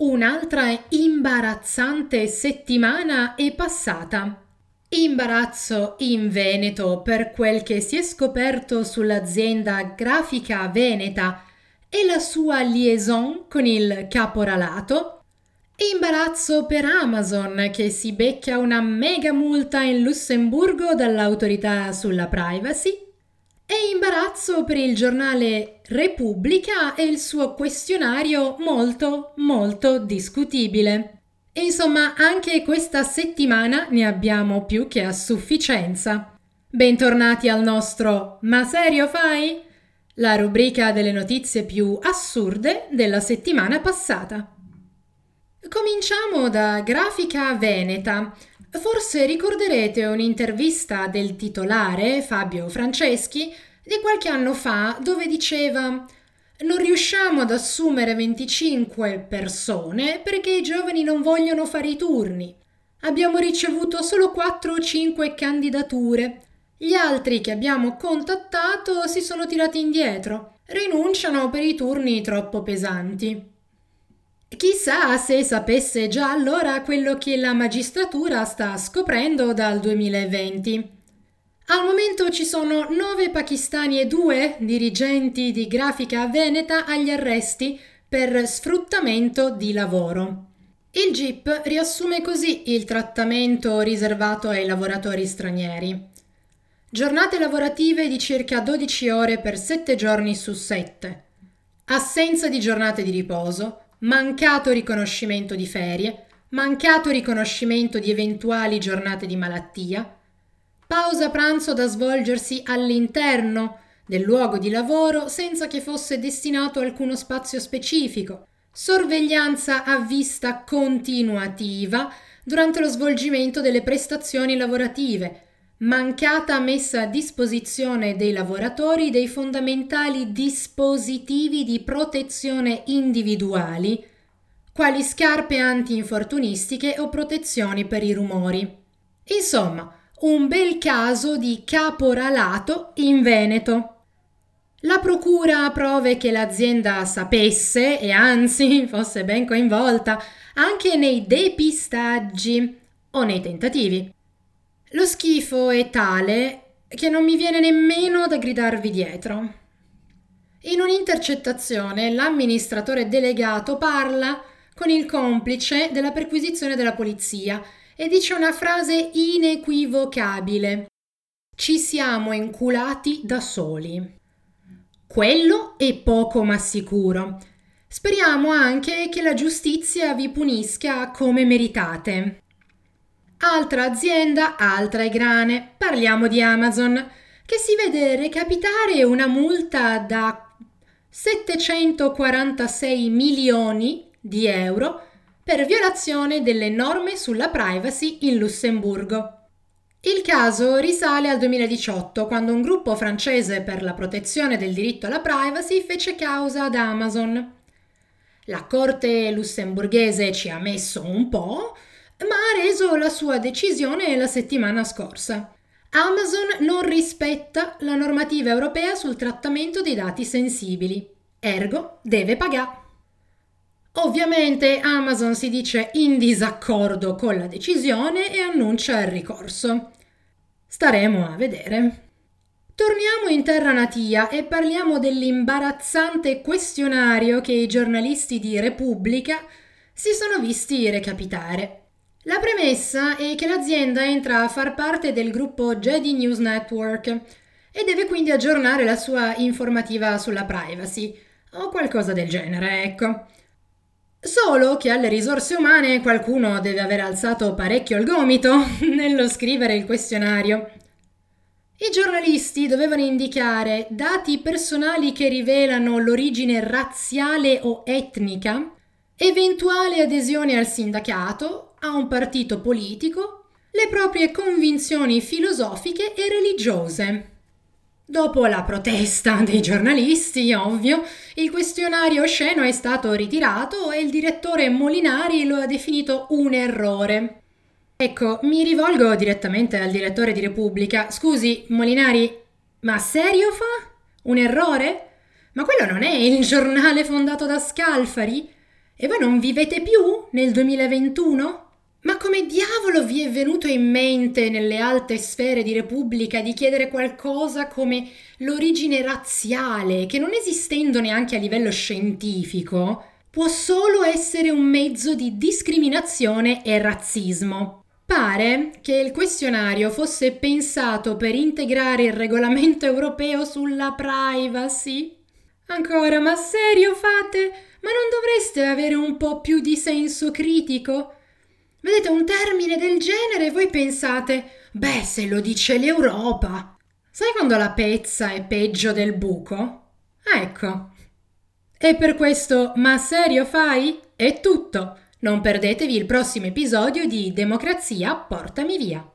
Un'altra imbarazzante settimana è passata. Imbarazzo in Veneto per quel che si è scoperto sull'azienda grafica veneta e la sua liaison con il caporalato. Imbarazzo per Amazon che si becca una mega multa in Lussemburgo dall'autorità sulla privacy e imbarazzo per il giornale Repubblica e il suo questionario molto, molto discutibile. Insomma, anche questa settimana ne abbiamo più che a sufficienza. Bentornati al nostro Ma serio fai? La rubrica delle notizie più assurde della settimana passata. Cominciamo da Grafica Veneta, Forse ricorderete un'intervista del titolare, Fabio Franceschi, di qualche anno fa, dove diceva non riusciamo ad assumere 25 persone perché i giovani non vogliono fare i turni. Abbiamo ricevuto solo 4 o 5 candidature. Gli altri che abbiamo contattato si sono tirati indietro. Rinunciano per i turni troppo pesanti. Chissà se sapesse già allora quello che la magistratura sta scoprendo dal 2020. Al momento ci sono nove pakistani e due dirigenti di grafica veneta agli arresti per sfruttamento di lavoro. Il GIP riassume così il trattamento riservato ai lavoratori stranieri. Giornate lavorative di circa 12 ore per 7 giorni su 7. Assenza di giornate di riposo, mancato riconoscimento di ferie, mancato riconoscimento di eventuali giornate di malattia, pausa pranzo da svolgersi all'interno del luogo di lavoro senza che fosse destinato alcuno spazio specifico, sorveglianza a vista continuativa durante lo svolgimento delle prestazioni lavorative, mancata messa a disposizione dei lavoratori dei fondamentali dispositivi di protezione individuali, quali scarpe anti-infortunistiche o protezioni per i rumori. Insomma, un bel caso di caporalato in Veneto. La procura prove che l'azienda sapesse e anzi fosse ben coinvolta anche nei depistaggi o nei tentativi. Lo schifo è tale che non mi viene nemmeno da gridarvi dietro. In un'intercettazione l'amministratore delegato parla con il complice della perquisizione della polizia e dice una frase inequivocabile. Ci siamo inculati da soli. Quello è poco ma sicuro. Speriamo anche che la giustizia vi punisca come meritate. Altra azienda, altre grane. Parliamo di Amazon, che si vede recapitare una multa da 746 milioni di euro per violazione delle norme sulla privacy in Lussemburgo. Il caso risale al 2018, quando un gruppo francese per la protezione del diritto alla privacy fece causa ad Amazon. La corte lussemburghese ci ha messo un po', ma ha reso la sua decisione la settimana scorsa. Amazon non rispetta la normativa europea sul trattamento dei dati sensibili, ergo deve pagare. Ovviamente Amazon si dice in disaccordo con la decisione e annuncia il ricorso. Staremo a vedere. Torniamo in terra natia e parliamo dell'imbarazzante questionario che i giornalisti di Repubblica si sono visti recapitare. La premessa è che l'azienda entra a far parte del gruppo Jedi News Network e deve quindi aggiornare la sua informativa sulla privacy o qualcosa del genere, ecco. Solo che alle risorse umane qualcuno deve aver alzato parecchio il gomito nello scrivere il questionario. I giornalisti dovevano indicare dati personali che rivelano l'origine razziale o etnica, eventuale adesione al sindacato a un partito politico, le proprie convinzioni filosofiche e religiose. Dopo la protesta dei giornalisti, ovvio, il questionario osceno è stato ritirato e il direttore Molinari lo ha definito un errore. Ecco, mi rivolgo direttamente al direttore di Repubblica. Scusi, Molinari, ma serio fa? Un errore? Ma quello non è il giornale fondato da Scalfari? E voi non vivete più nel 2021? Ma come diavolo vi è venuto in mente nelle alte sfere di Repubblica di chiedere qualcosa come l'origine razziale, che non esistendo neanche a livello scientifico, può solo essere un mezzo di discriminazione e razzismo? Pare che il questionario fosse pensato per integrare il regolamento europeo sulla privacy. Ancora, ma serio fate? Ma non dovreste avere un po' più di senso critico? Vedete un termine del genere e voi pensate, beh, se lo dice l'Europa. Sai quando la pezza è peggio del buco? ecco. E per questo, ma serio fai? È tutto. Non perdetevi il prossimo episodio di Democrazia, portami via.